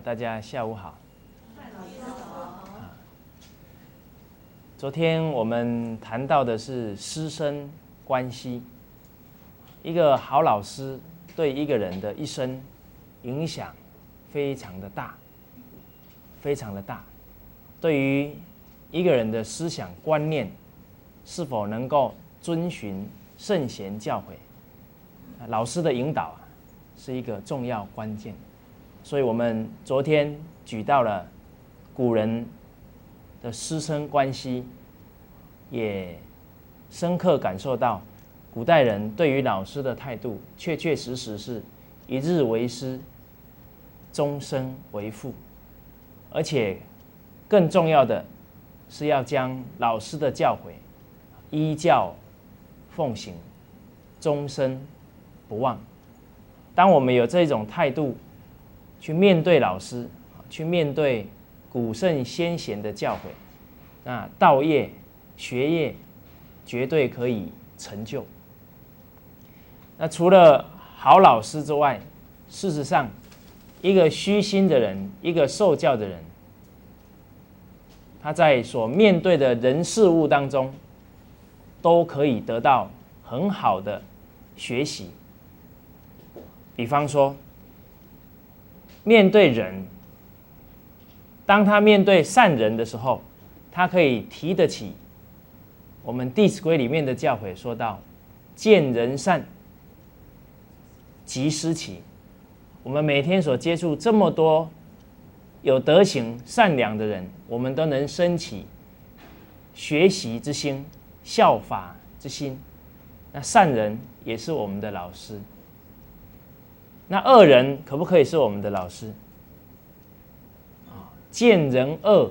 大家下午好。昨天我们谈到的是师生关系，一个好老师对一个人的一生影响非常的大，非常的大。对于一个人的思想观念是否能够遵循圣贤教诲，老师的引导啊，是一个重要关键。所以我们昨天举到了古人。的师生关系，也深刻感受到古代人对于老师的态度，确确实实是一日为师，终身为父，而且更重要的是要将老师的教诲依教奉行，终身不忘。当我们有这种态度去面对老师，去面对。古圣先贤的教诲，那道业、学业绝对可以成就。那除了好老师之外，事实上，一个虚心的人，一个受教的人，他在所面对的人事物当中，都可以得到很好的学习。比方说，面对人。当他面对善人的时候，他可以提得起我们《弟子规》里面的教诲，说到“见人善，即思齐”。我们每天所接触这么多有德行、善良的人，我们都能升起学习之心、效法之心。那善人也是我们的老师，那恶人可不可以是我们的老师？啊见人恶，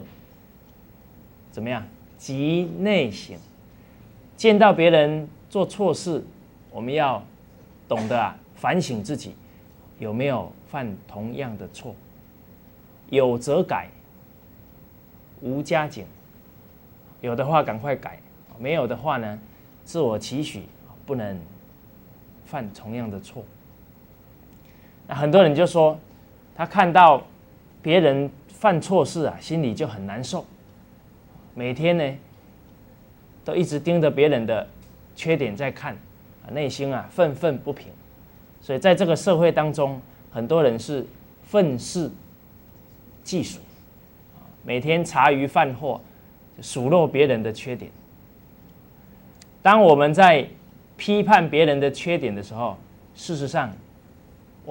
怎么样？即内省。见到别人做错事，我们要懂得啊，反省自己有没有犯同样的错。有则改，无加减。有的话赶快改，没有的话呢，自我期许不能犯同样的错。很多人就说，他看到别人。犯错事啊，心里就很难受。每天呢，都一直盯着别人的缺点在看，啊，内心啊愤愤不平。所以在这个社会当中，很多人是愤世嫉俗，每天茶余饭后数落别人的缺点。当我们在批判别人的缺点的时候，事实上，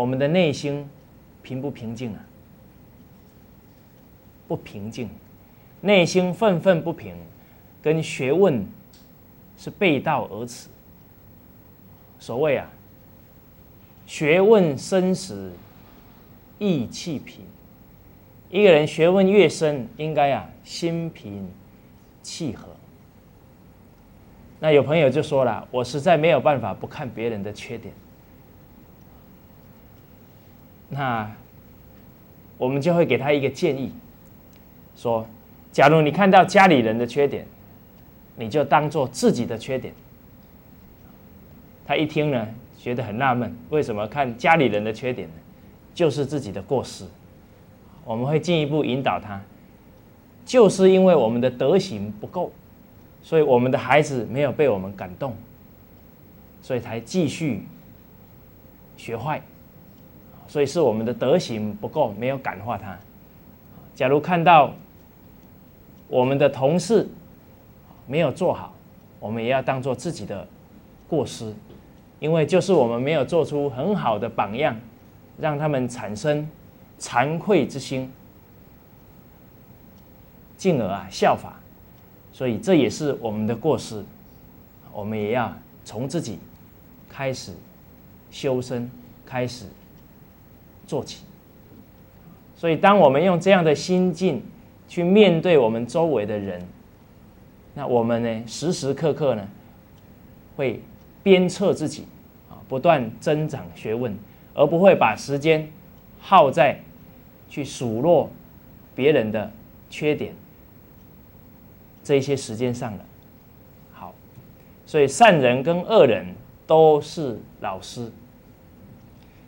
我们的内心平不平静啊？不平静，内心愤愤不平，跟学问是背道而驰。所谓啊，学问深时意气平。一个人学问越深，应该啊心平气和。那有朋友就说了，我实在没有办法不看别人的缺点。那我们就会给他一个建议。说，假如你看到家里人的缺点，你就当做自己的缺点。他一听呢，觉得很纳闷，为什么看家里人的缺点呢？就是自己的过失。我们会进一步引导他，就是因为我们的德行不够，所以我们的孩子没有被我们感动，所以才继续学坏。所以是我们的德行不够，没有感化他。假如看到。我们的同事没有做好，我们也要当做自己的过失，因为就是我们没有做出很好的榜样，让他们产生惭愧之心，进而啊效法，所以这也是我们的过失，我们也要从自己开始修身，开始做起。所以，当我们用这样的心境。去面对我们周围的人，那我们呢？时时刻刻呢，会鞭策自己啊，不断增长学问，而不会把时间耗在去数落别人的缺点这些时间上了。好，所以善人跟恶人都是老师。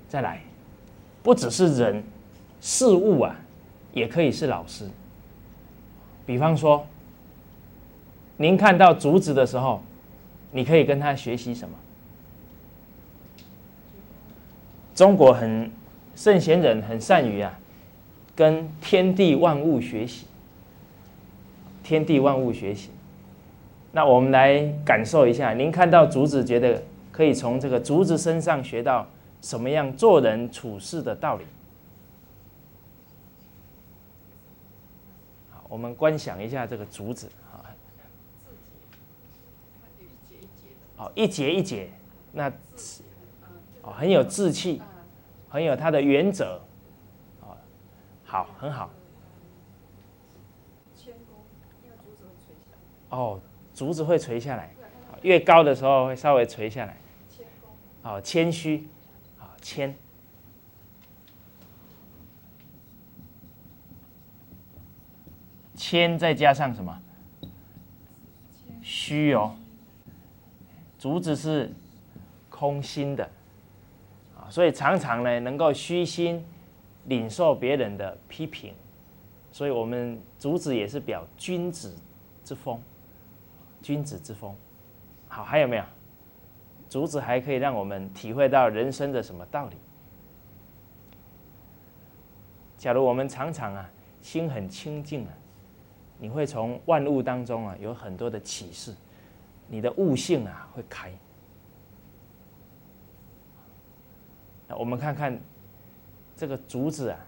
再来，不只是人，事物啊，也可以是老师。比方说，您看到竹子的时候，你可以跟他学习什么？中国很圣贤人很善于啊，跟天地万物学习。天地万物学习。那我们来感受一下，您看到竹子，觉得可以从这个竹子身上学到什么样做人处事的道理？好，我们观想一下这个竹子，啊，好，一节一节，那哦，很有志气，很有它的原则，哦，好，很好。哦。竹子会垂下来，越高的时候会稍微垂下来。哦，谦虚，好谦，谦再加上什么？虚哦。竹子是空心的，啊，所以常常呢能够虚心领受别人的批评，所以我们竹子也是表君子之风。君子之风，好，还有没有？竹子还可以让我们体会到人生的什么道理？假如我们常常啊，心很清净啊，你会从万物当中啊，有很多的启示，你的悟性啊会开。那我们看看这个竹子啊，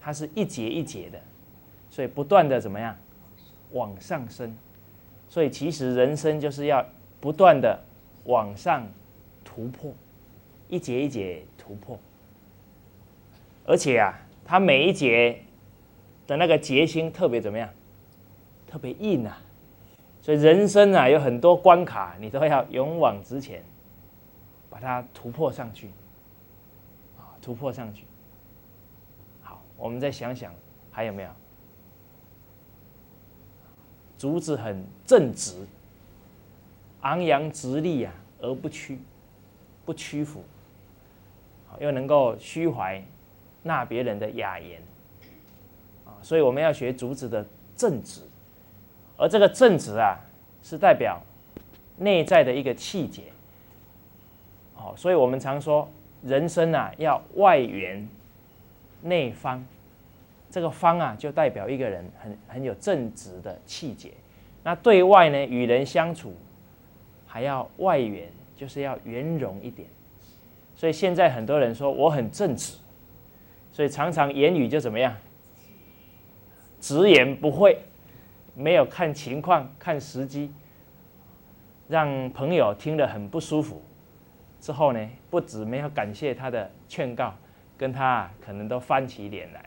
它是一节一节的，所以不断的怎么样往上升。所以，其实人生就是要不断的往上突破，一节一节突破。而且啊，它每一节的那个结心特别怎么样？特别硬啊！所以人生啊，有很多关卡，你都要勇往直前，把它突破上去，啊，突破上去。好，我们再想想还有没有？竹子很正直，昂扬直立啊，而不屈，不屈服，又能够虚怀纳别人的雅言，啊，所以我们要学竹子的正直，而这个正直啊，是代表内在的一个气节，哦，所以我们常说人生啊，要外圆内方。这个方啊，就代表一个人很很有正直的气节。那对外呢，与人相处还要外圆，就是要圆融一点。所以现在很多人说我很正直，所以常常言语就怎么样，直言不讳，没有看情况、看时机，让朋友听了很不舒服。之后呢，不止没有感谢他的劝告，跟他可能都翻起脸来。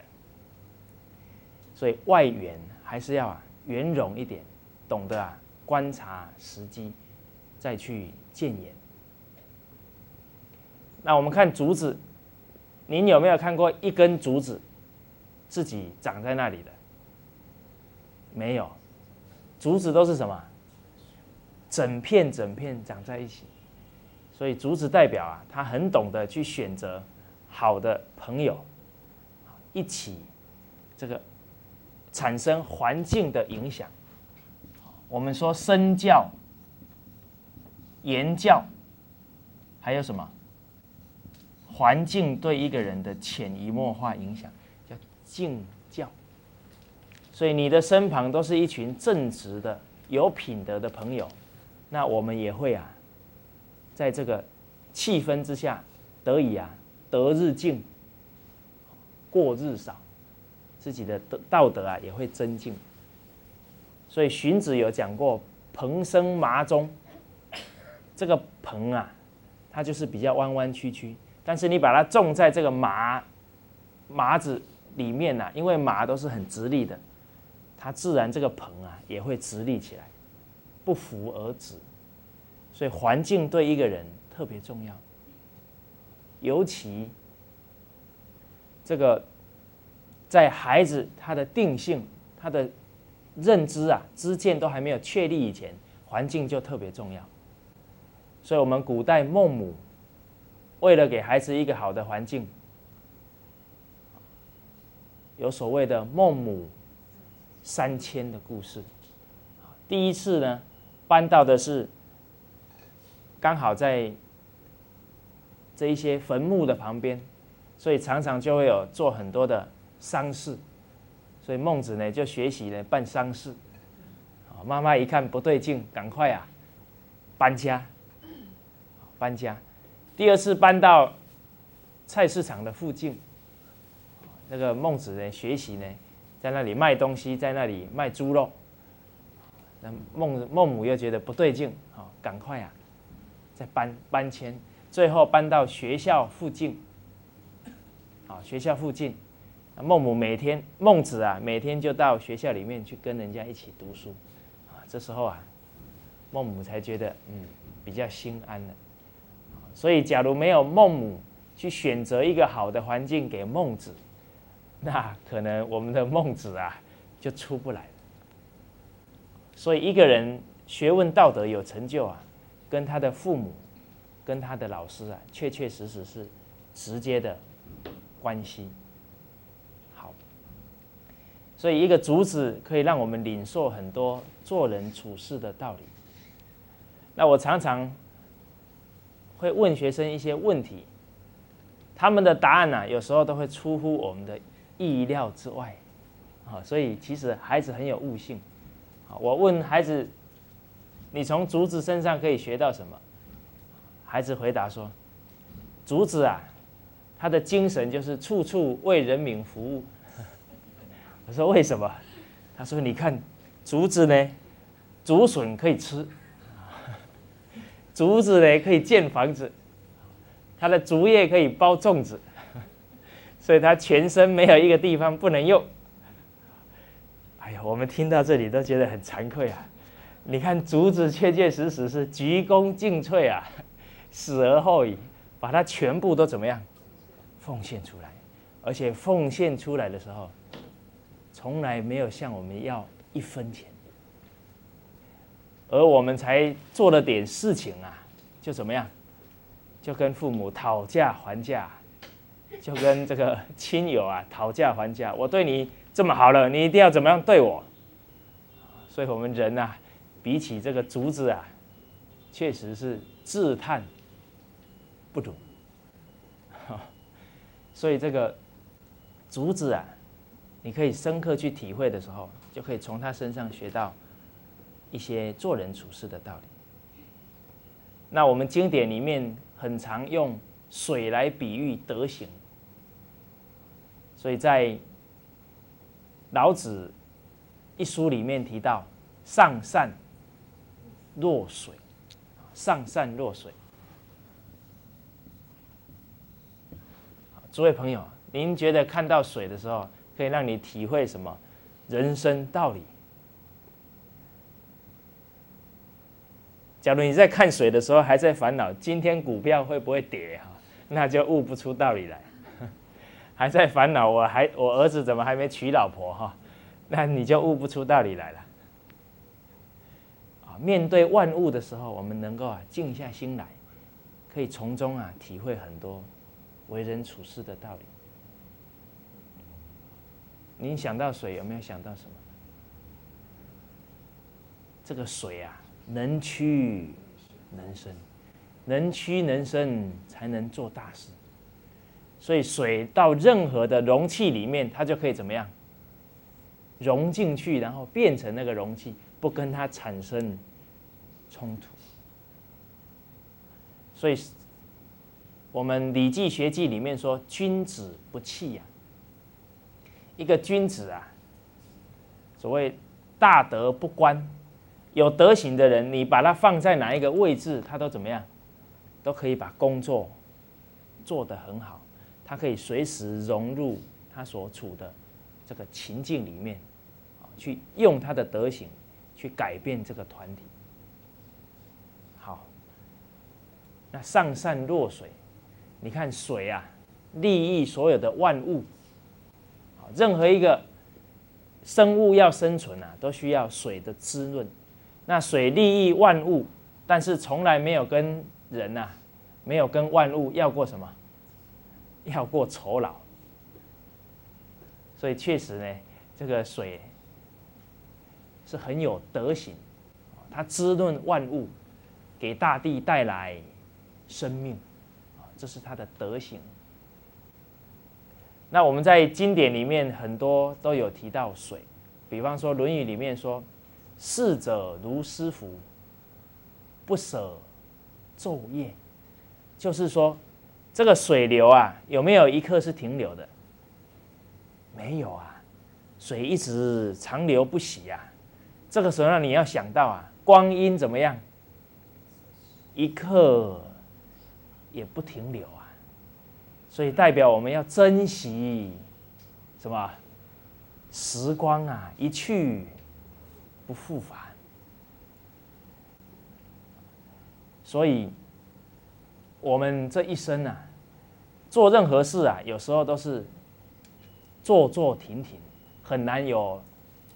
所以外圆还是要啊圆融一点，懂得啊观察时机，再去建言。那我们看竹子，您有没有看过一根竹子自己长在那里的？没有，竹子都是什么？整片整片长在一起。所以竹子代表啊，他很懂得去选择好的朋友，一起这个。产生环境的影响。我们说身教、言教，还有什么？环境对一个人的潜移默化影响，叫敬教。所以你的身旁都是一群正直的、有品德的朋友，那我们也会啊，在这个气氛之下，得以啊得日进，过日少。自己的道德啊也会增进，所以荀子有讲过“蓬生麻中”，这个蓬啊，它就是比较弯弯曲曲，但是你把它种在这个麻麻子里面呢，因为麻都是很直立的，它自然这个蓬啊也会直立起来，不扶而直。所以环境对一个人特别重要，尤其这个。在孩子他的定性、他的认知啊、知见都还没有确立以前，环境就特别重要。所以，我们古代孟母为了给孩子一个好的环境，有所谓的孟母三迁的故事。第一次呢，搬到的是刚好在这一些坟墓的旁边，所以常常就会有做很多的丧事，所以孟子呢就学习呢办丧事。妈妈一看不对劲，赶快啊搬家，搬家。第二次搬到菜市场的附近，那个孟子呢学习呢，在那里卖东西，在那里卖猪肉。那孟孟母又觉得不对劲，好，赶快啊，再搬搬迁，最后搬到学校附近。好，学校附近，孟母每天孟子啊，每天就到学校里面去跟人家一起读书。这时候啊，孟母才觉得嗯比较心安了。所以，假如没有孟母去选择一个好的环境给孟子，那可能我们的孟子啊就出不来。所以，一个人学问道德有成就啊，跟他的父母、跟他的老师啊，确确实实是直接的关系。好所以，一个竹子可以让我们领受很多做人处事的道理。那我常常会问学生一些问题，他们的答案呢，有时候都会出乎我们的意料之外。啊，所以其实孩子很有悟性。啊，我问孩子：“你从竹子身上可以学到什么？”孩子回答说：“竹子啊，他的精神就是处处为人民服务。”我说为什么？他说：“你看，竹子呢，竹笋可以吃，竹子呢可以建房子，它的竹叶可以包粽子，所以它全身没有一个地方不能用。”哎呀，我们听到这里都觉得很惭愧啊！你看，竹子确确实实是鞠躬尽瘁啊，死而后已，把它全部都怎么样奉献出来，而且奉献出来的时候。从来没有向我们要一分钱，而我们才做了点事情啊，就怎么样，就跟父母讨价还价，就跟这个亲友啊 讨价还价。我对你这么好了，你一定要怎么样对我？所以，我们人呐，比起这个竹子啊，确实是自叹不如。所以，这个竹子啊。你可以深刻去体会的时候，就可以从他身上学到一些做人处事的道理。那我们经典里面很常用水来比喻德行，所以在老子一书里面提到“上善若水”，上善若水。诸位朋友，您觉得看到水的时候？可以让你体会什么人生道理？假如你在看水的时候还在烦恼今天股票会不会跌哈，那就悟不出道理来。还在烦恼我还我儿子怎么还没娶老婆哈，那你就悟不出道理来了。啊，面对万物的时候，我们能够啊静下心来，可以从中啊体会很多为人处事的道理。您想到水，有没有想到什么？这个水啊，能屈能伸，能屈能伸才能做大事。所以水到任何的容器里面，它就可以怎么样？融进去，然后变成那个容器，不跟它产生冲突。所以，我们《礼记学记》里面说：“君子不器呀。”一个君子啊，所谓大德不观，有德行的人，你把他放在哪一个位置，他都怎么样，都可以把工作做得很好。他可以随时融入他所处的这个情境里面，啊，去用他的德行去改变这个团体。好，那上善若水，你看水啊，利益所有的万物。任何一个生物要生存啊，都需要水的滋润。那水利益万物，但是从来没有跟人呐，没有跟万物要过什么，要过酬劳。所以确实呢，这个水是很有德行，它滋润万物，给大地带来生命，这是它的德行。那我们在经典里面很多都有提到水，比方说《论语》里面说：“逝者如斯夫，不舍昼夜。”就是说，这个水流啊，有没有一刻是停留的？没有啊，水一直长流不息啊。这个时候呢，你要想到啊，光阴怎么样？一刻也不停留啊。所以代表我们要珍惜什么？时光啊，一去不复返。所以。我们这一生啊，做任何事啊，有时候都是坐坐停停，很难有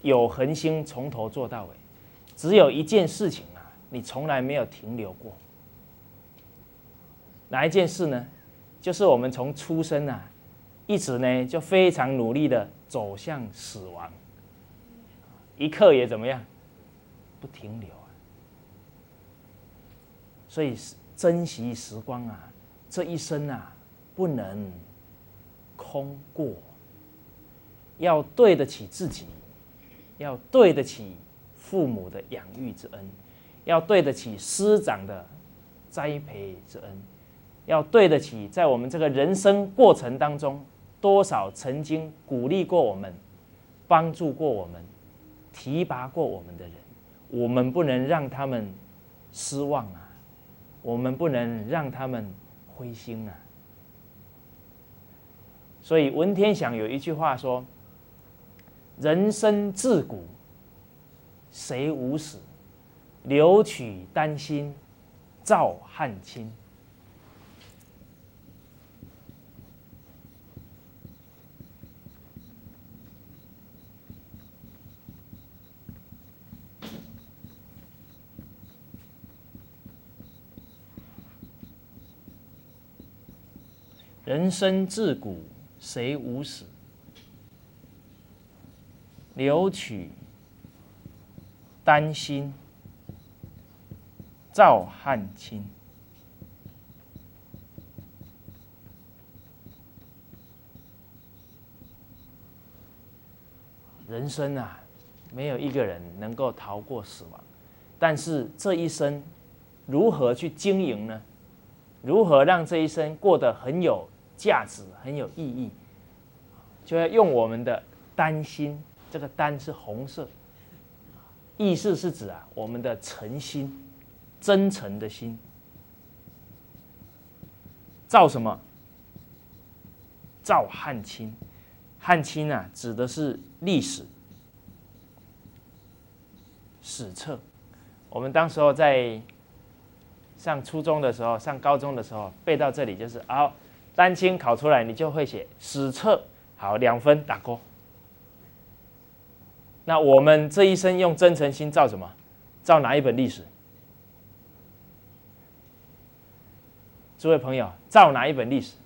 有恒心从头做到尾。只有一件事情啊，你从来没有停留过。哪一件事呢？就是我们从出生啊，一直呢就非常努力的走向死亡，一刻也怎么样不停留啊。所以。珍惜时光啊，这一生啊，不能空过。要对得起自己，要对得起父母的养育之恩，要对得起师长的栽培之恩，要对得起在我们这个人生过程当中多少曾经鼓励过我们、帮助过我们、提拔过我们的人，我们不能让他们失望啊。我们不能让他们灰心啊！所以文天祥有一句话说：“人生自古谁无死，留取丹心照汗青。”人生自古谁无死，留取丹心照汗青。人生啊，没有一个人能够逃过死亡，但是这一生如何去经营呢？如何让这一生过得很有？价值很有意义，就要用我们的丹心，这个丹是红色，意思是指啊，我们的诚心，真诚的心，造什么？造汉青，汉青啊，指的是历史史册。我们当时候在上初中的时候，上高中的时候，背到这里就是啊。丹青考出来，你就会写史册，好，两分打勾。那我们这一生用真诚心造什么？造哪一本历史？诸位朋友，造哪一本历史？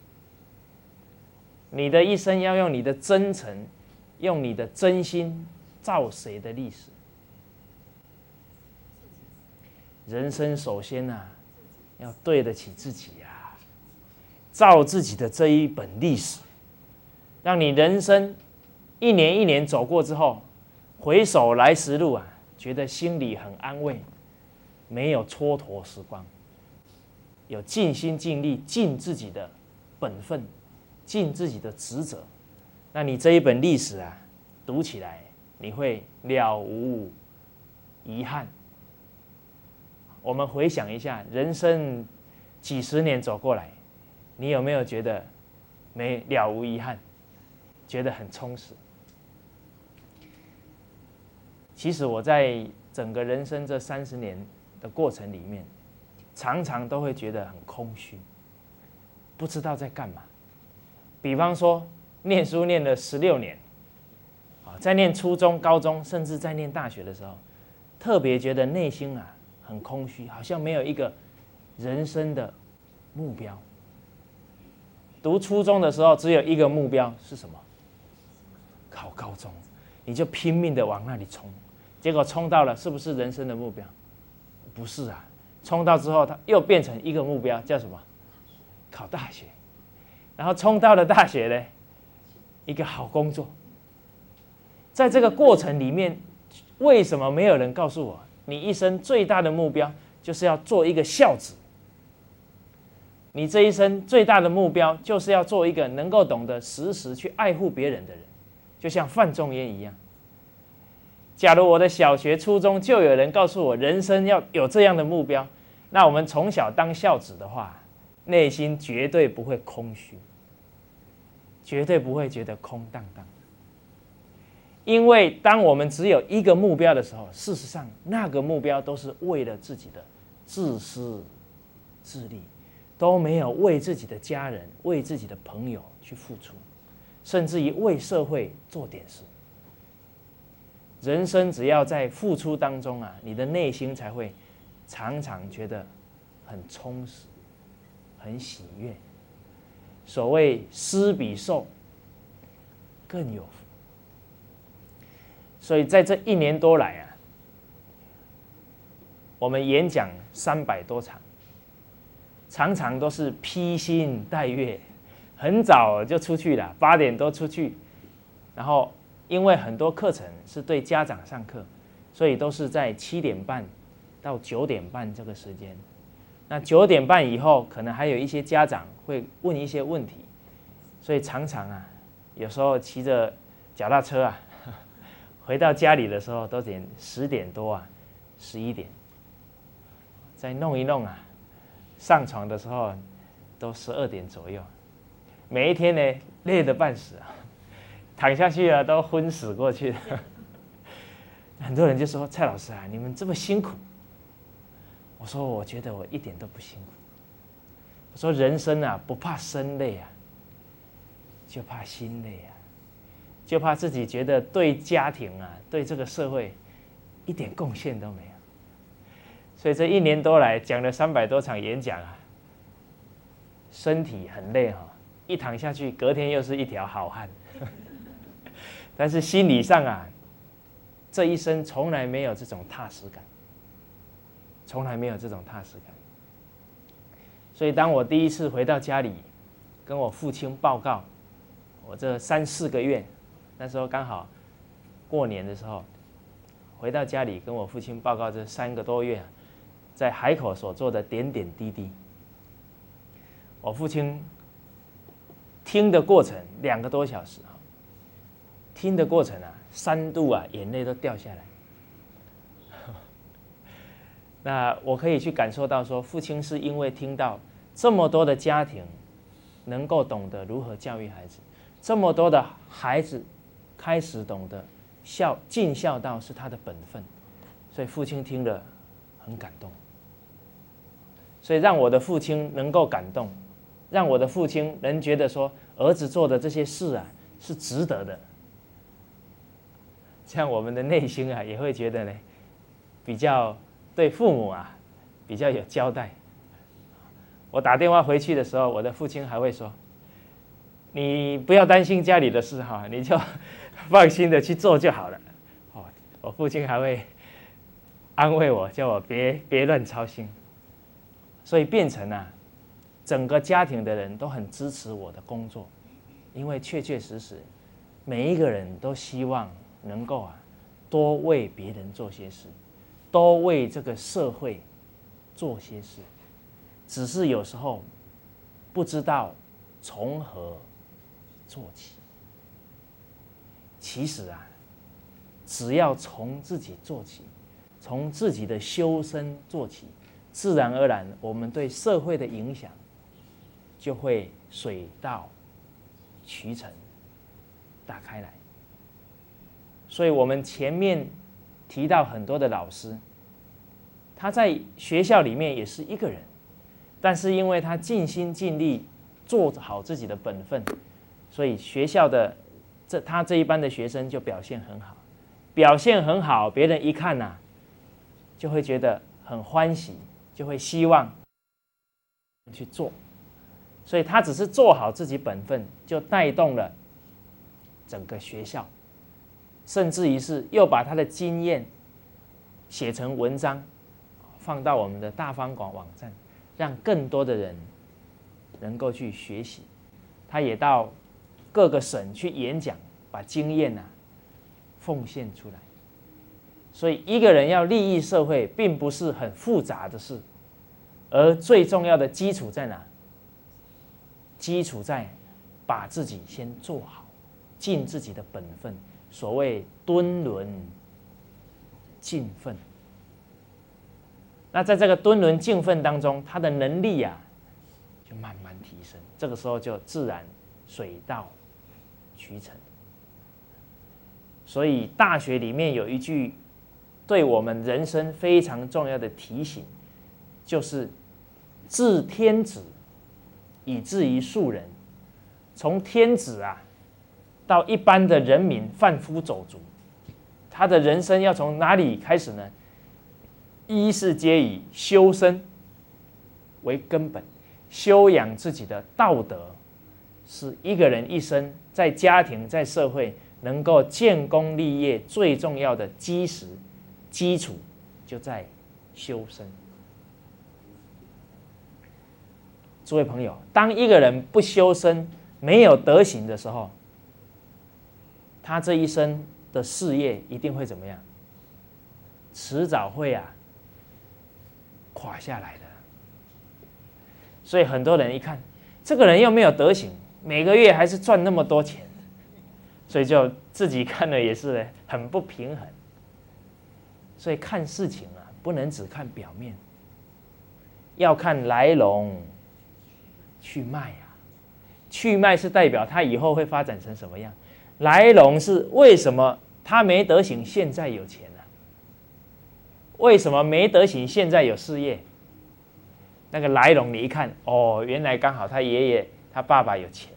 你的一生要用你的真诚，用你的真心造谁的历史？人生首先呐，要对得起自己。造自己的这一本历史，让你人生一年一年走过之后，回首来时路啊，觉得心里很安慰，没有蹉跎时光，有尽心尽力尽自己的本分，尽自己的职责，那你这一本历史啊，读起来你会了无遗憾。我们回想一下，人生几十年走过来。你有没有觉得没了无遗憾，觉得很充实？其实我在整个人生这三十年的过程里面，常常都会觉得很空虚，不知道在干嘛。比方说，念书念了十六年，啊，在念初中、高中，甚至在念大学的时候，特别觉得内心啊很空虚，好像没有一个人生的目标。读初中的时候，只有一个目标是什么？考高中，你就拼命的往那里冲，结果冲到了，是不是人生的目标？不是啊，冲到之后，他又变成一个目标，叫什么？考大学。然后冲到了大学呢，一个好工作。在这个过程里面，为什么没有人告诉我，你一生最大的目标就是要做一个孝子？你这一生最大的目标就是要做一个能够懂得时时去爱护别人的人，就像范仲淹一样。假如我的小学、初中就有人告诉我人生要有这样的目标，那我们从小当孝子的话，内心绝对不会空虚，绝对不会觉得空荡荡。因为当我们只有一个目标的时候，事实上那个目标都是为了自己的自私自利。都没有为自己的家人、为自己的朋友去付出，甚至于为社会做点事。人生只要在付出当中啊，你的内心才会常常觉得很充实、很喜悦。所谓施比受更有福。所以在这一年多来啊，我们演讲三百多场。常常都是披星戴月，很早就出去了，八点多出去，然后因为很多课程是对家长上课，所以都是在七点半到九点半这个时间。那九点半以后，可能还有一些家长会问一些问题，所以常常啊，有时候骑着脚踏车啊，回到家里的时候都点十点多啊，十一点，再弄一弄啊。上床的时候都十二点左右，每一天呢累得半死啊，躺下去啊都昏死过去了。很多人就说：“蔡老师啊，你们这么辛苦。”我说：“我觉得我一点都不辛苦。”我说：“人生啊，不怕身累啊，就怕心累啊，就怕自己觉得对家庭啊、对这个社会一点贡献都没有。”所以这一年多来讲了三百多场演讲啊，身体很累哈，一躺下去，隔天又是一条好汉。但是心理上啊，这一生从来没有这种踏实感，从来没有这种踏实感。所以当我第一次回到家里，跟我父亲报告，我这三四个月，那时候刚好过年的时候，回到家里跟我父亲报告这三个多月。在海口所做的点点滴滴，我父亲听的过程两个多小时啊，听的过程啊，三度啊，眼泪都掉下来。那我可以去感受到，说父亲是因为听到这么多的家庭能够懂得如何教育孩子，这么多的孩子开始懂得孝尽孝道是他的本分，所以父亲听了很感动。所以让我的父亲能够感动，让我的父亲能觉得说儿子做的这些事啊是值得的，这样我们的内心啊也会觉得呢，比较对父母啊比较有交代。我打电话回去的时候，我的父亲还会说：“你不要担心家里的事哈，你就 放心的去做就好了。”哦，我父亲还会安慰我，叫我别别乱操心。所以变成啊，整个家庭的人都很支持我的工作，因为确确实实，每一个人都希望能够啊，多为别人做些事，多为这个社会做些事，只是有时候不知道从何做起。其实啊，只要从自己做起，从自己的修身做起。自然而然，我们对社会的影响就会水到渠成，打开来。所以，我们前面提到很多的老师，他在学校里面也是一个人，但是因为他尽心尽力做好自己的本分，所以学校的这他这一班的学生就表现很好，表现很好，别人一看呐，就会觉得很欢喜。就会希望去做，所以他只是做好自己本分，就带动了整个学校甚至于是又把他的经验写成文章，放到我们的大方广网站，让更多的人能够去学习。他也到各个省去演讲，把经验呐奉献出来。所以，一个人要利益社会，并不是很复杂的事，而最重要的基础在哪？基础在把自己先做好，尽自己的本分。所谓敦伦尽奋。那在这个敦伦尽奋当中，他的能力啊，就慢慢提升。这个时候就自然水到渠成。所以大学里面有一句。对我们人生非常重要的提醒，就是自天子以至于庶人，从天子啊到一般的人民贩夫走卒，他的人生要从哪里开始呢？一是皆以修身为根本，修养自己的道德，是一个人一生在家庭在社会能够建功立业最重要的基石。基础就在修身。诸位朋友，当一个人不修身、没有德行的时候，他这一生的事业一定会怎么样？迟早会啊垮下来的。所以很多人一看，这个人又没有德行，每个月还是赚那么多钱，所以就自己看了也是很不平衡。所以看事情啊，不能只看表面，要看来龙去脉啊。去脉是代表他以后会发展成什么样，来龙是为什么他没德行，现在有钱呢？为什么没德行，现在有事业？那个来龙，你一看，哦，原来刚好他爷爷、他爸爸有钱。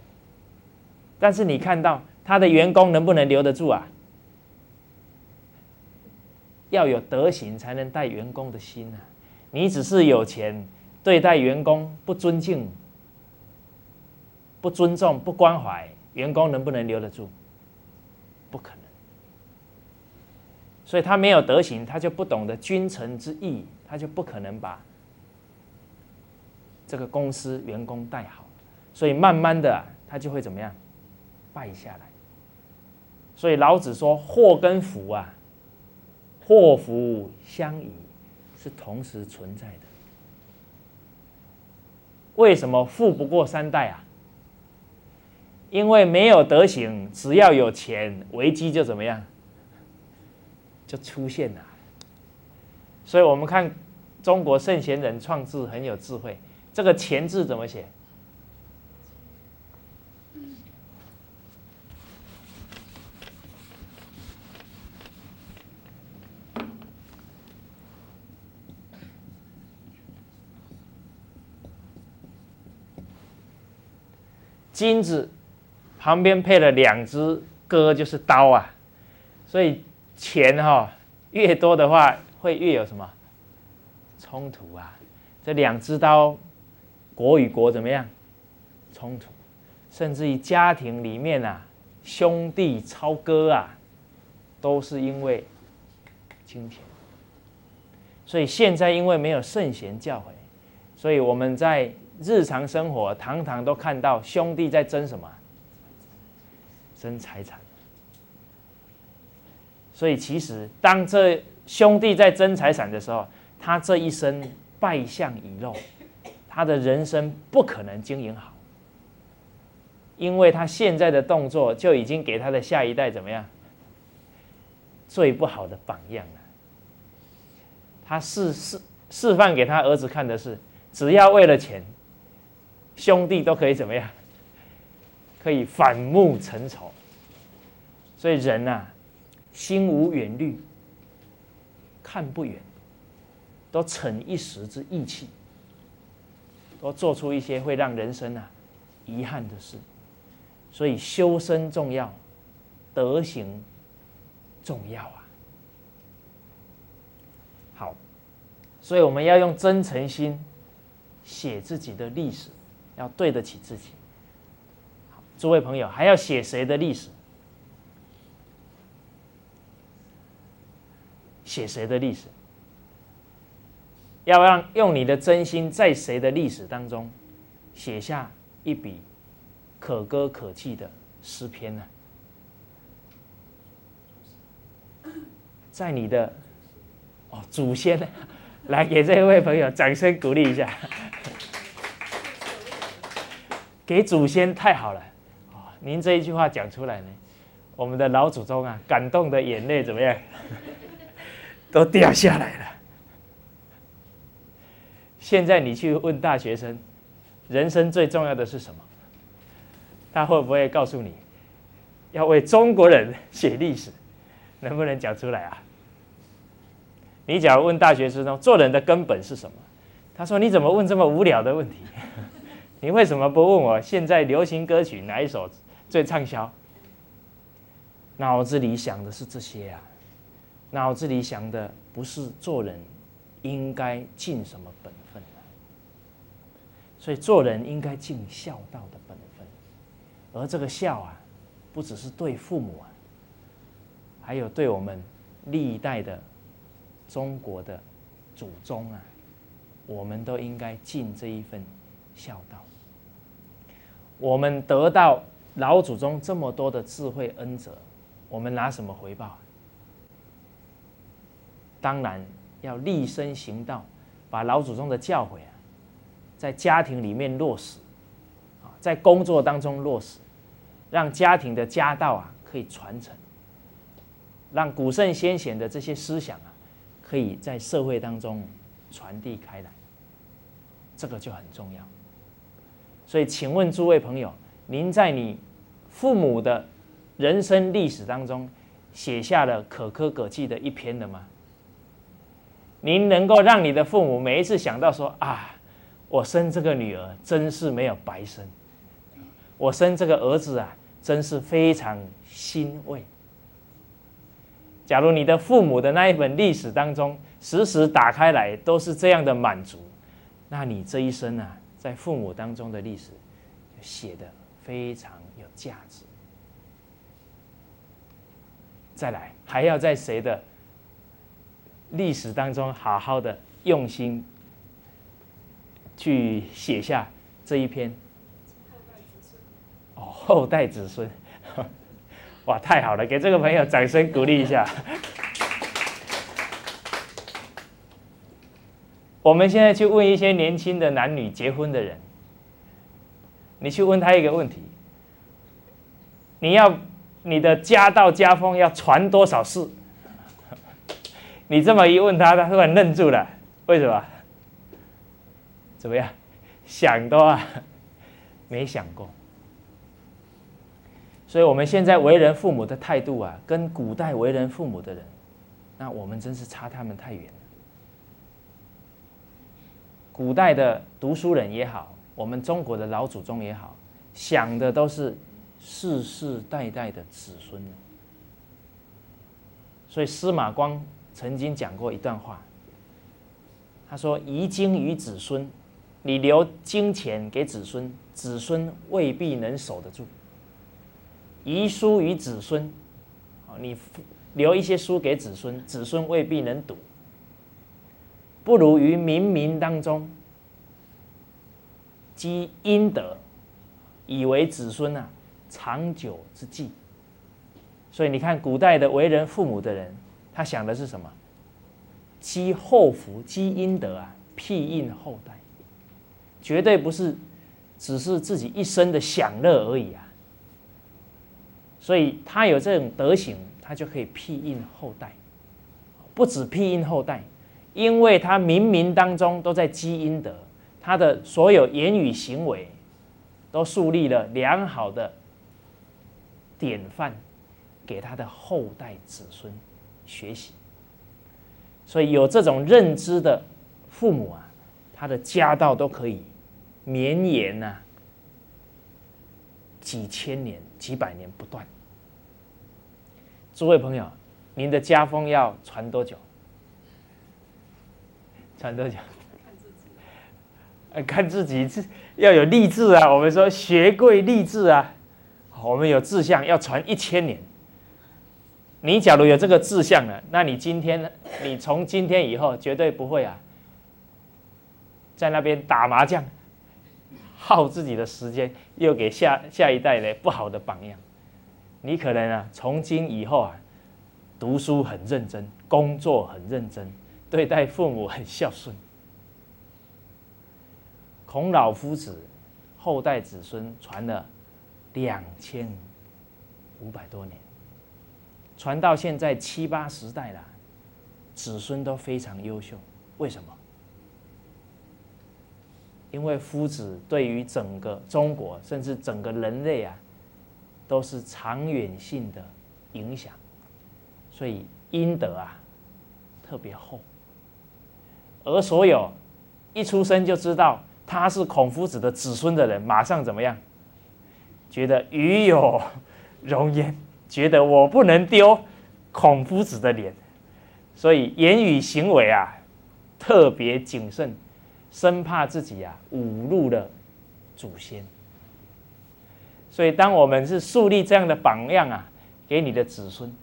但是你看到他的员工能不能留得住啊？要有德行，才能带员工的心啊！你只是有钱，对待员工不尊敬、不尊重、不关怀，员工能不能留得住？不可能。所以他没有德行，他就不懂得君臣之义，他就不可能把这个公司员工带好。所以慢慢的，他就会怎么样？败下来。所以老子说：“祸跟福啊。”祸福相倚，是同时存在的。为什么富不过三代啊？因为没有德行，只要有钱，危机就怎么样，就出现了。所以我们看中国圣贤人创制很有智慧，这个“钱”字怎么写？金子旁边配了两只戈，就是刀啊，所以钱哈越多的话，会越有什么冲突啊？这两只刀，国与国怎么样冲突？甚至于家庭里面啊，兄弟超哥啊，都是因为金钱。所以现在因为没有圣贤教诲，所以我们在。日常生活，堂堂都看到兄弟在争什么？争财产。所以，其实当这兄弟在争财产的时候，他这一生败相已露，他的人生不可能经营好，因为他现在的动作就已经给他的下一代怎么样？最不好的榜样了。他示示示范给他儿子看的是，只要为了钱。兄弟都可以怎么样？可以反目成仇。所以人呐，心无远虑，看不远，都逞一时之义气，都做出一些会让人生啊遗憾的事。所以修身重要，德行重要啊。好，所以我们要用真诚心写自己的历史。要对得起自己。诸位朋友，还要写谁的历史？写谁的历史？要让用你的真心在谁的历史当中写下一笔可歌可泣的诗篇呢？在你的哦祖先呢？来给这位朋友掌声鼓励一下，给祖先太好了啊！您这一句话讲出来呢，我们的老祖宗啊，感动的眼泪怎么样？都掉下来了。现在你去问大学生，人生最重要的是什么？他会不会告诉你，要为中国人写历史？能不能讲出来啊？你假如问大学生做人的根本是什么？他说：“你怎么问这么无聊的问题？你为什么不问我现在流行歌曲哪一首最畅销？”脑子里想的是这些啊，脑子里想的不是做人应该尽什么本分啊。所以做人应该尽孝道的本分，而这个孝啊，不只是对父母啊，还有对我们历代的。中国的祖宗啊，我们都应该尽这一份孝道。我们得到老祖宗这么多的智慧恩泽，我们拿什么回报？当然要立身行道，把老祖宗的教诲啊，在家庭里面落实，啊，在工作当中落实，让家庭的家道啊可以传承，让古圣先贤的这些思想啊。可以在社会当中传递开来，这个就很重要。所以，请问诸位朋友，您在你父母的人生历史当中写下了可歌可泣的一篇了吗？您能够让你的父母每一次想到说啊，我生这个女儿真是没有白生，我生这个儿子啊，真是非常欣慰。假如你的父母的那一本历史当中，时时打开来都是这样的满足，那你这一生啊，在父母当中的历史，写的非常有价值。再来，还要在谁的历史当中好好的用心去写下这一篇？哦，后代子孙。哇，太好了！给这个朋友掌声鼓励一下。我们现在去问一些年轻的男女结婚的人，你去问他一个问题：你要你的家道家风要传多少世？你这么一问他，他突然愣住了。为什么？怎么样？想都啊，没想过。所以，我们现在为人父母的态度啊，跟古代为人父母的人，那我们真是差他们太远。古代的读书人也好，我们中国的老祖宗也好，想的都是世世代代的子孙。所以，司马光曾经讲过一段话，他说：“遗经于子孙，你留金钱给子孙，子孙未必能守得住。”遗书于子孙，你留一些书给子孙，子孙未必能读。不如于冥冥当中积阴德，以为子孙啊长久之计。所以你看，古代的为人父母的人，他想的是什么？积后福，积阴德啊，庇荫后代，绝对不是只是自己一生的享乐而已啊。所以他有这种德行，他就可以庇荫后代，不止庇荫后代，因为他冥冥当中都在积阴德，他的所有言语行为，都树立了良好的典范，给他的后代子孙学习。所以有这种认知的父母啊，他的家道都可以绵延呐。几千年、几百年不断。诸位朋友，您的家风要传多久？传多久？看自己，是要有励志啊！我们说学贵励志啊，我们有志向要传一千年。你假如有这个志向了，那你今天，你从今天以后绝对不会啊，在那边打麻将，耗自己的时间，又给下下一代呢不好的榜样。你可能啊，从今以后啊，读书很认真，工作很认真，对待父母很孝顺。孔老夫子后代子孙传了两千五百多年。传到现在七八十代了，子孙都非常优秀。为什么？因为夫子对于整个中国，甚至整个人类啊，都是长远性的影响，所以阴德啊特别厚。而所有一出生就知道他是孔夫子的子孙的人，马上怎么样？觉得与有荣焉。觉得我不能丢孔夫子的脸，所以言语行为啊特别谨慎，生怕自己啊侮辱了祖先。所以，当我们是树立这样的榜样啊，给你的子孙，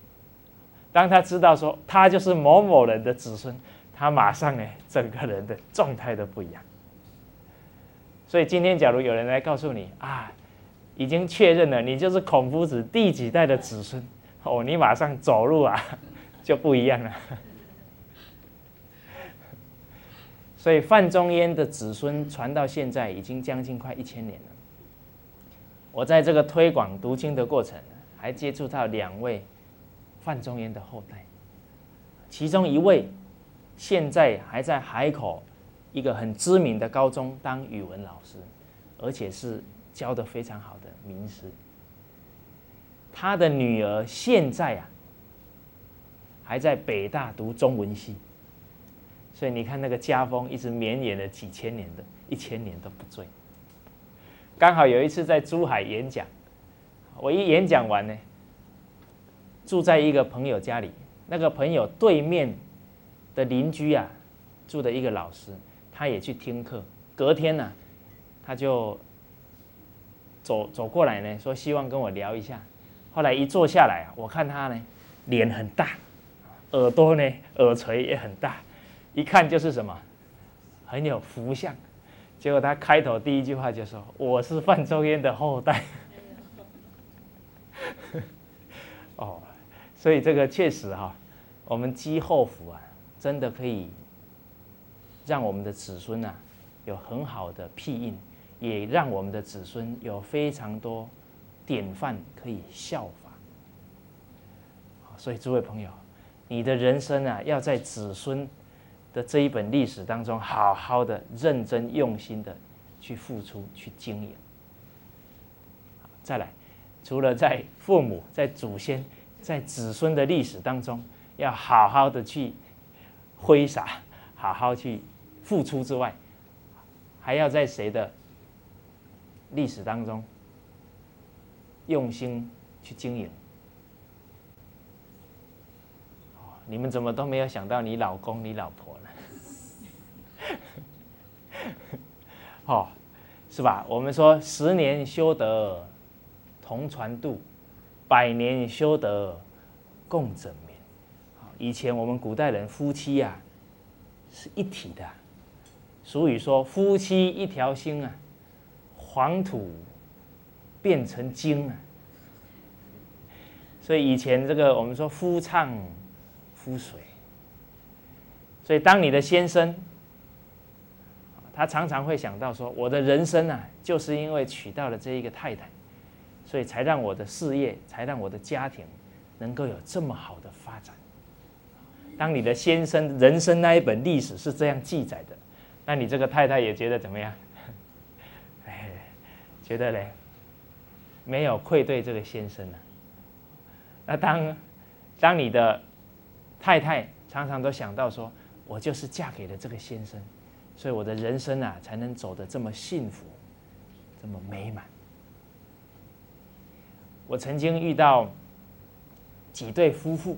当他知道说他就是某某人的子孙，他马上呢 整个人的状态都不一样。所以，今天假如有人来告诉你啊。已经确认了，你就是孔夫子第几代的子孙哦，你马上走路啊 就不一样了。所以范仲淹的子孙传到现在已经将近快一千年了。我在这个推广读经的过程，还接触到两位范仲淹的后代，其中一位现在还在海口一个很知名的高中当语文老师，而且是。教的非常好的名师，他的女儿现在啊，还在北大读中文系，所以你看那个家风一直绵延了几千年的，一千年都不坠。刚好有一次在珠海演讲，我一演讲完呢，住在一个朋友家里，那个朋友对面的邻居啊，住的一个老师，他也去听课，隔天呢，他就。走走过来呢，说希望跟我聊一下。后来一坐下来啊，我看他呢，脸很大，耳朵呢，耳垂也很大，一看就是什么，很有福相。结果他开头第一句话就说：“我是范仲淹的后代。”哦，所以这个确实哈，我们积后福啊，真的可以让我们的子孙啊，有很好的庇应。也让我们的子孙有非常多典范可以效法。所以诸位朋友，你的人生啊，要在子孙的这一本历史当中，好好的、认真、用心的去付出、去经营。再来，除了在父母、在祖先、在子孙的历史当中，要好好的去挥洒、好好去付出之外，还要在谁的？历史当中，用心去经营。你们怎么都没有想到你老公、你老婆呢？哦，是吧？我们说十年修得同船渡，百年修得共枕。以前我们古代人夫妻呀是一体的，俗语说夫妻一条心啊。黄土变成金啊！所以以前这个我们说夫唱夫随，所以当你的先生，他常常会想到说，我的人生啊，就是因为娶到了这一个太太，所以才让我的事业，才让我的家庭能够有这么好的发展。当你的先生人生那一本历史是这样记载的，那你这个太太也觉得怎么样？觉得嘞，没有愧对这个先生呢。那当当你的太太常常都想到说，我就是嫁给了这个先生，所以我的人生啊才能走得这么幸福，这么美满。我曾经遇到几对夫妇，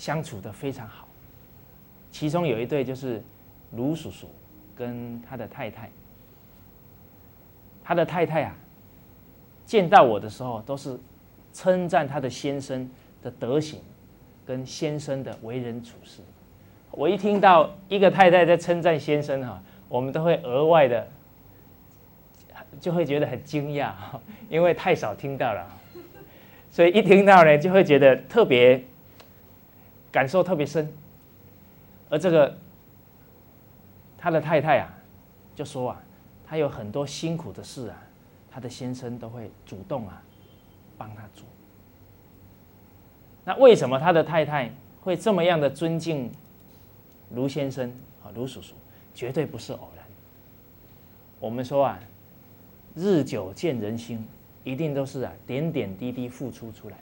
相处的非常好，其中有一对就是卢叔叔跟他的太太。他的太太啊，见到我的时候都是称赞他的先生的德行，跟先生的为人处事。我一听到一个太太在称赞先生哈，我们都会额外的就会觉得很惊讶，因为太少听到了，所以一听到呢，就会觉得特别感受特别深。而这个他的太太啊，就说啊，他有很多辛苦的事啊，他的先生都会主动啊帮他做。那为什么他的太太会这么样的尊敬卢先生啊？卢叔叔绝对不是偶然。我们说啊，日久见人心，一定都是啊点点滴滴付出出来。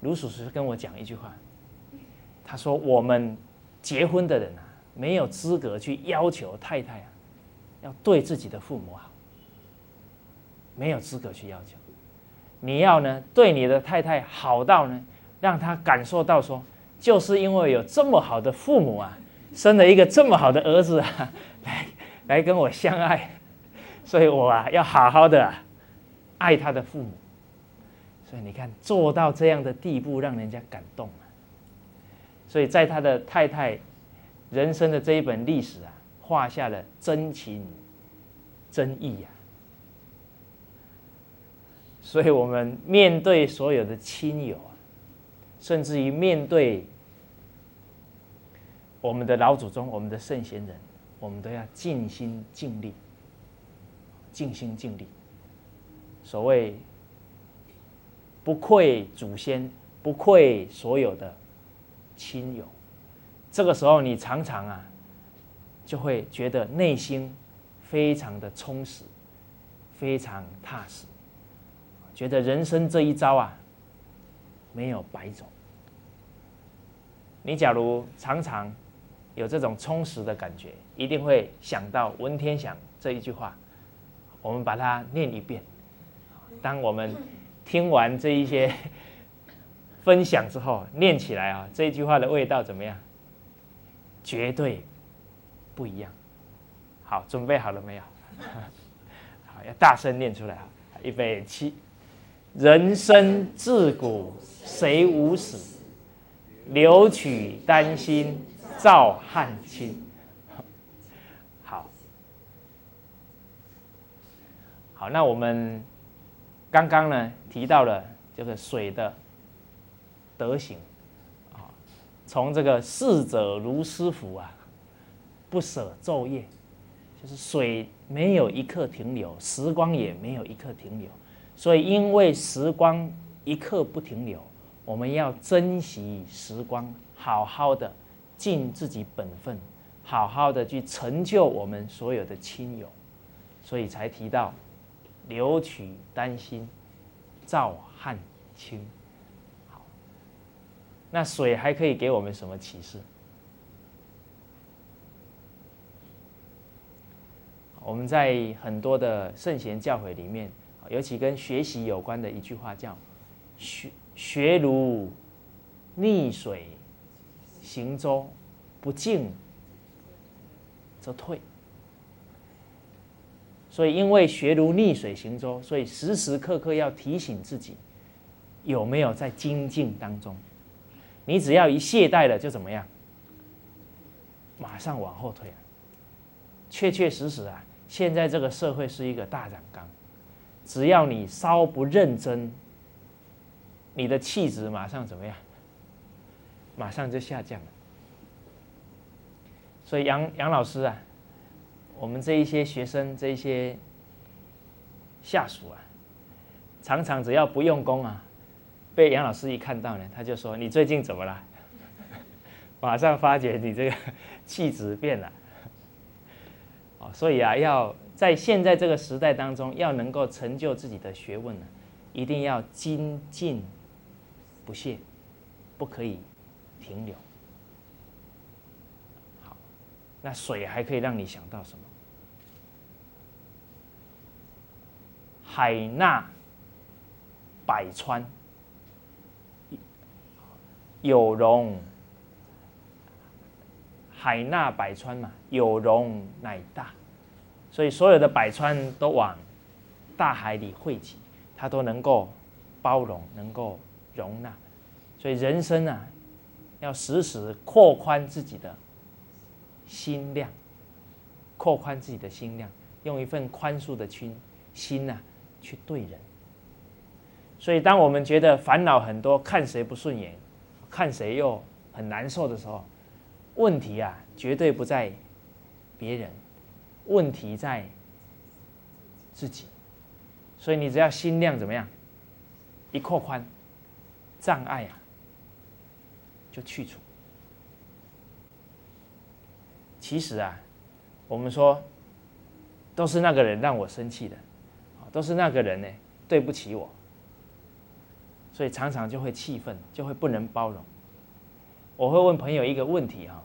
卢叔叔跟我讲一句话，他说我们结婚的人啊，没有资格去要求太太啊要对自己的父母好，没有资格去要求。你要呢对你的太太好到呢。让她感受到说，就是因为有这么好的父母啊，生了一个这么好的儿子啊，来来跟我相爱，所以我啊要好好的爱他的父母。所以你看做到这样的地步，让人家感动啊。所以在他的太太人生的这一本历史啊，画下了真情真意呀。所以我们面对所有的亲友啊。甚至于面对我们的老祖宗、我们的圣贤人，我们都要尽心尽力、尽心尽力。所谓不愧祖先，不愧所有的亲友。这个时候，你常常啊，就会觉得内心非常的充实，非常踏实，觉得人生这一招啊，没有白走。你假如常常有这种充实的感觉，一定会想到文天祥这一句话。我们把它念一遍。当我们听完这一些分享之后，念起来啊，这句话的味道怎么样？绝对不一样。好，准备好了没有？好，要大声念出来啊！预备起。人生自古谁无死？留取丹心照汗青。好，好，那我们刚刚呢提到了这个水的德行啊，从这个逝者如斯夫啊，不舍昼夜，就是水没有一刻停留，时光也没有一刻停留，所以因为时光一刻不停留。我们要珍惜时光，好好的尽自己本分，好好的去成就我们所有的亲友，所以才提到留取丹心照汗青。那水还可以给我们什么启示？我们在很多的圣贤教诲里面，尤其跟学习有关的一句话叫“学”。学如逆水行舟，不进则退。所以，因为学如逆水行舟，所以时时刻刻要提醒自己有没有在精进当中。你只要一懈怠了，就怎么样？马上往后退。确确实实啊，现在这个社会是一个大染缸，只要你稍不认真。你的气质马上怎么样？马上就下降了。所以杨杨老师啊，我们这一些学生、这一些下属啊，常常只要不用功啊，被杨老师一看到呢，他就说：“你最近怎么了？” 马上发觉你这个气质变了。哦，所以啊，要在现在这个时代当中，要能够成就自己的学问呢，一定要精进。不懈，不可以停留。好，那水还可以让你想到什么？海纳百川，有容。海纳百川嘛，有容乃大，所以所有的百川都往大海里汇集，它都能够包容，能够。容纳，所以人生啊，要时时扩宽自己的心量，扩宽自己的心量，用一份宽恕的心心呐去对人。所以，当我们觉得烦恼很多，看谁不顺眼，看谁又很难受的时候，问题啊，绝对不在别人，问题在自己。所以，你只要心量怎么样，一扩宽，障碍啊就去除。其实啊，我们说都是那个人让我生气的，都是那个人呢对不起我。所以常常就会气愤，就会不能包容。我会问朋友一个问题哈，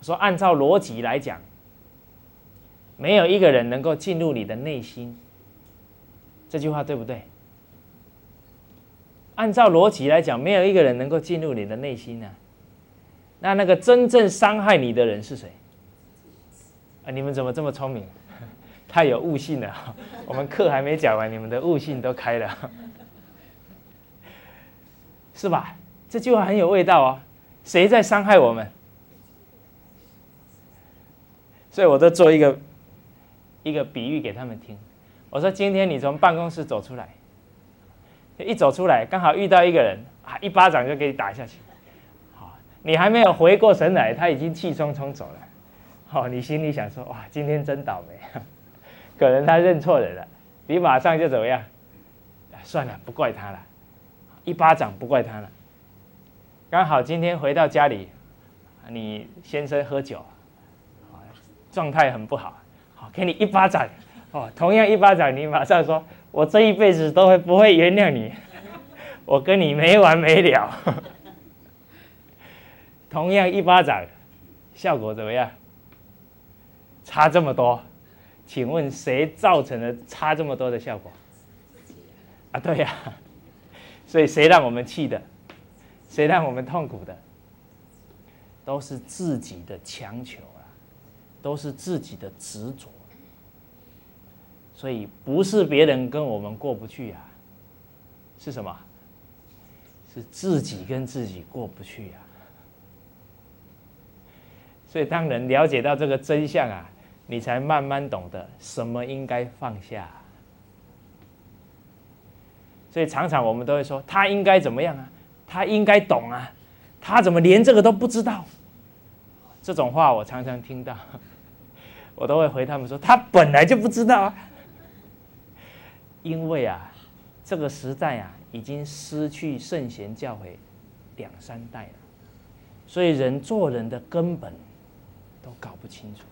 说按照逻辑来讲，没有一个人能够进入你的内心，这句话对不对？按照逻辑来讲，没有一个人能够进入你的内心呢。那那个真正伤害你的人是谁？啊，你们怎么这么聪明？太有悟性了！我们课还没讲完，你们的悟性都开了。是吧？这句话很有味道哦。谁在伤害我们？所以我都做一个一个比喻给他们听。我说：今天你从办公室走出来，一走出来刚好遇到一个人啊，一巴掌就给你打下去。好，你还没有回过神来，他已经气冲冲走了。好，你心里想说：哇，今天真倒霉。可能他认错人了，你马上就怎么样？算了，不怪他了。一巴掌不怪他了。刚好今天回到家里，你先生喝酒，状态很不好，好给你一巴掌，哦，同样一巴掌，你马上说，我这一辈子都会不会原谅你，我跟你没完没了。同样一巴掌，效果怎么样？差这么多，请问谁造成了差这么多的效果？啊，对呀。所以，谁让我们气的，谁让我们痛苦的，都是自己的强求啊，都是自己的执着。所以，不是别人跟我们过不去啊，是什么？是自己跟自己过不去啊。所以，当人了解到这个真相啊，你才慢慢懂得什么应该放下。所以常常我们都会说他应该怎么样啊？他应该懂啊？他怎么连这个都不知道？这种话我常常听到，我都会回他们说他本来就不知道啊。因为啊，这个时代啊已经失去圣贤教诲两三代了，所以人做人的根本都搞不清楚。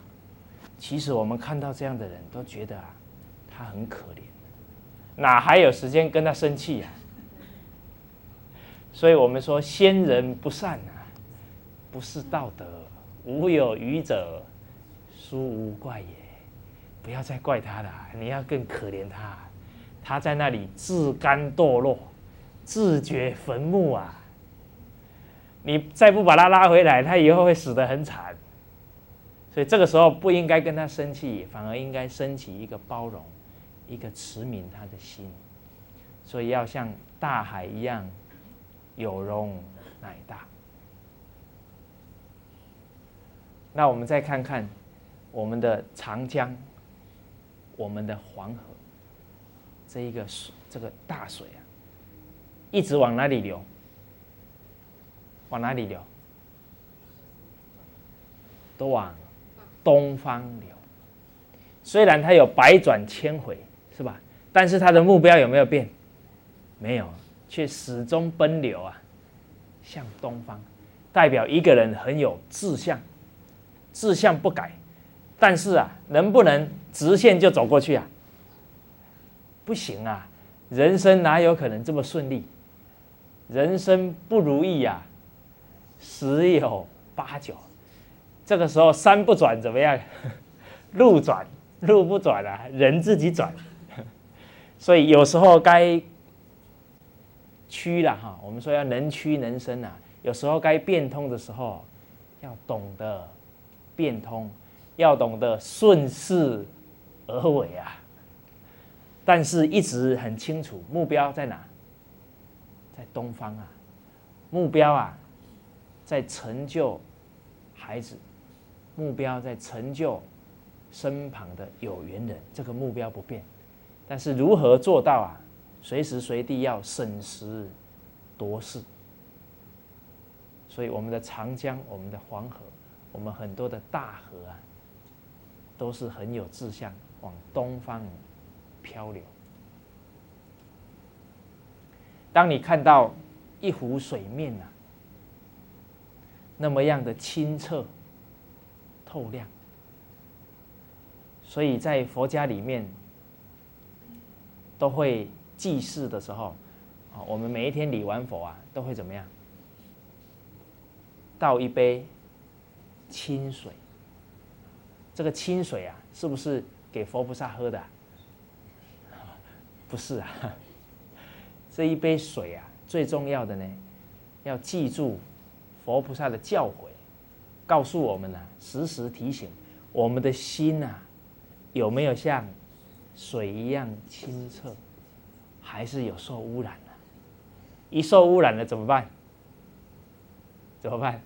其实我们看到这样的人都觉得啊，他很可怜。哪还有时间跟他生气呀？所以我们说先人不善啊，不是道德，无有愚者，殊无怪也。不要再怪他了，你要更可怜他，他在那里自甘堕落，自掘坟墓啊！你再不把他拉回来，他以后会死得很惨。所以这个时候不应该跟他生气，反而应该升起一个包容。一个慈悯他的心，所以要像大海一样有容乃大。那我们再看看我们的长江，我们的黄河，这一个水，这个大水啊，一直往哪里流？往哪里流？都往东方流。虽然它有百转千回。是吧？但是他的目标有没有变？没有，却始终奔流啊，向东方，代表一个人很有志向，志向不改。但是啊，能不能直线就走过去啊？不行啊，人生哪有可能这么顺利？人生不如意呀，十有八九。这个时候山不转怎么样？路转，路不转啊，人自己转。所以有时候该屈了哈，我们说要能屈能伸啊。有时候该变通的时候，要懂得变通，要懂得顺势而为啊。但是一直很清楚目标在哪，在东方啊。目标啊，在成就孩子，目标在成就身旁的有缘人，这个目标不变。但是如何做到啊？随时随地要审时度势。所以我们的长江、我们的黄河、我们很多的大河啊，都是很有志向，往东方漂流。当你看到一湖水面啊，那么样的清澈、透亮，所以在佛家里面都会祭祀的时候，啊，我们每一天礼完佛啊，都会怎么样？倒一杯清水，这个清水啊，是不是给佛菩萨喝的？不是啊，这一杯水啊，最重要的呢，要记住佛菩萨的教诲，告诉我们呢，时时提醒我们的心呐，有没有像水一样清澈，还是有受污染了？一受污染了怎么办？怎么办？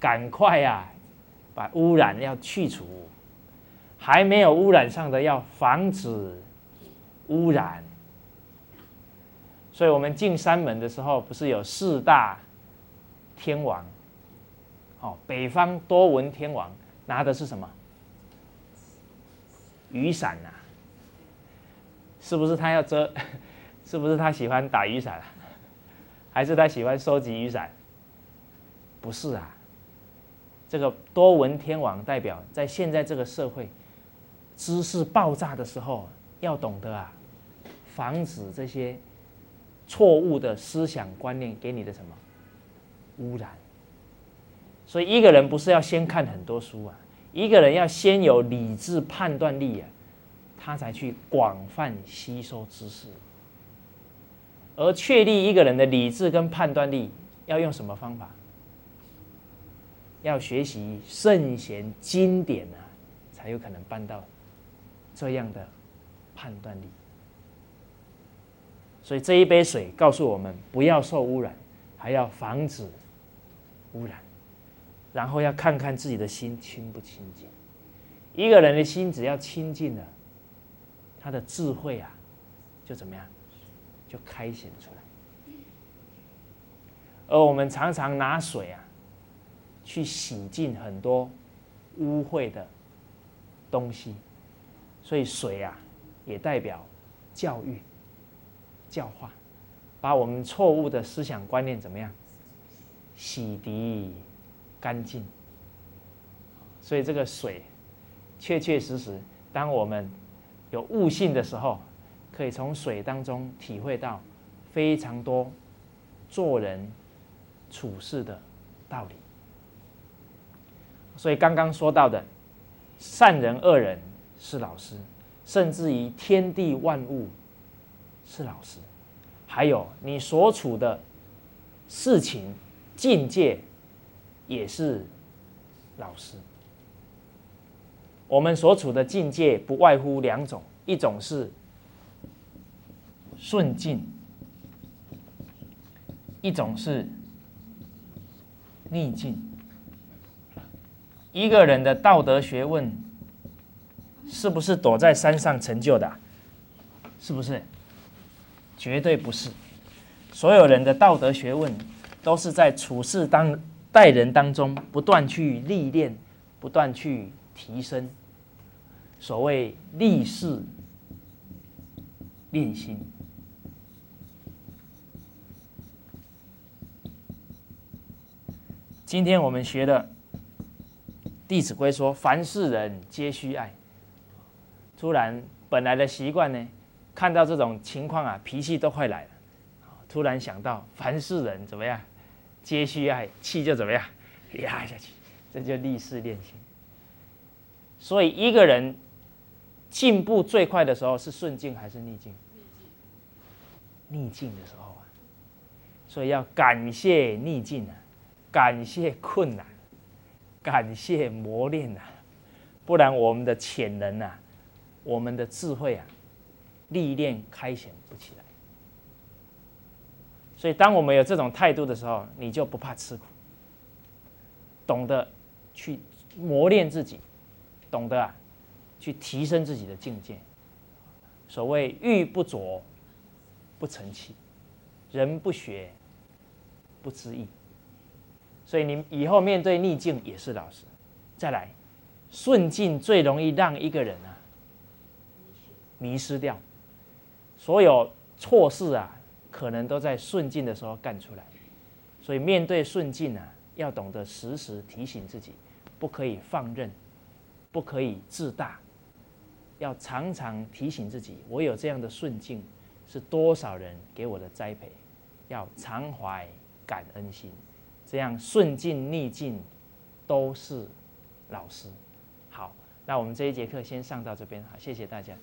赶快呀，把污染要去除，还没有污染上的要防止污染。所以，我们进山门的时候，不是有四大天王？哦，北方多闻天王拿的是什么？雨伞呐？是不是他要遮？是不是他喜欢打雨伞？还是他喜欢收集雨伞？不是啊。这个多闻天王代表在现在这个社会，知识爆炸的时候，要懂得啊，防止这些错误的思想观念给你的什么污染。所以一个人不是要先看很多书啊，一个人要先有理智判断力啊，他才去广泛吸收知识。而确立一个人的理智跟判断力，要用什么方法？要学习圣贤经典啊，才有可能办到这样的判断力。所以这一杯水告诉我们，不要受污染，还要防止污染，然后要看看自己的心清不清净。一个人的心只要清净了，他的智慧啊，就怎么样，就开显出来。而我们常常拿水啊。去洗净很多污秽的东西，所以水啊，也代表教育、教化，把我们错误的思想观念怎么样洗涤干净。所以这个水，确确实实，当我们有悟性的时候，可以从水当中体会到非常多做人处事的道理。所以刚刚说到的善人恶人是老师，甚至于天地万物是老师，还有你所处的事情境界也是老师。我们所处的境界不外乎两种，一种是顺境，一种是逆境。一个人的道德学问，是不是躲在山上成就的？是不是？绝对不是。所有人的道德学问，都是在处事当待人当中不断去历练，不断去提升。所谓立事练心。今天我们学的。《弟子规》说：“凡是人皆须爱。”突然，本来的习惯呢，看到这种情况啊，脾气都快来了。突然想到，凡是人怎么样，皆须爱，气就怎么样压下去，这就立事练心。所以，一个人进步最快的时候是顺境还是逆境？逆境的时候啊，所以要感谢逆境啊，感谢困难。感谢磨练呐，不然我们的潜能呐，我们的智慧啊，历练开显不起来。所以，当我们有这种态度的时候，你就不怕吃苦，懂得去磨练自己，懂得啊，去提升自己的境界。所谓玉不琢不成器，人不学不知义。所以，你以后面对逆境也是老实。再来，顺境最容易让一个人啊迷失掉，所有错事啊。可能都在顺境的时候干出来，所以面对顺境啊，要懂得时时提醒自己，不可以放任，不可以自大，要常常提醒自己，我有这样的顺境，是多少人给我的栽培，要常怀感恩心，这样顺境逆境都是老师。好，那我们这一节课先上到这边，好，谢谢大家。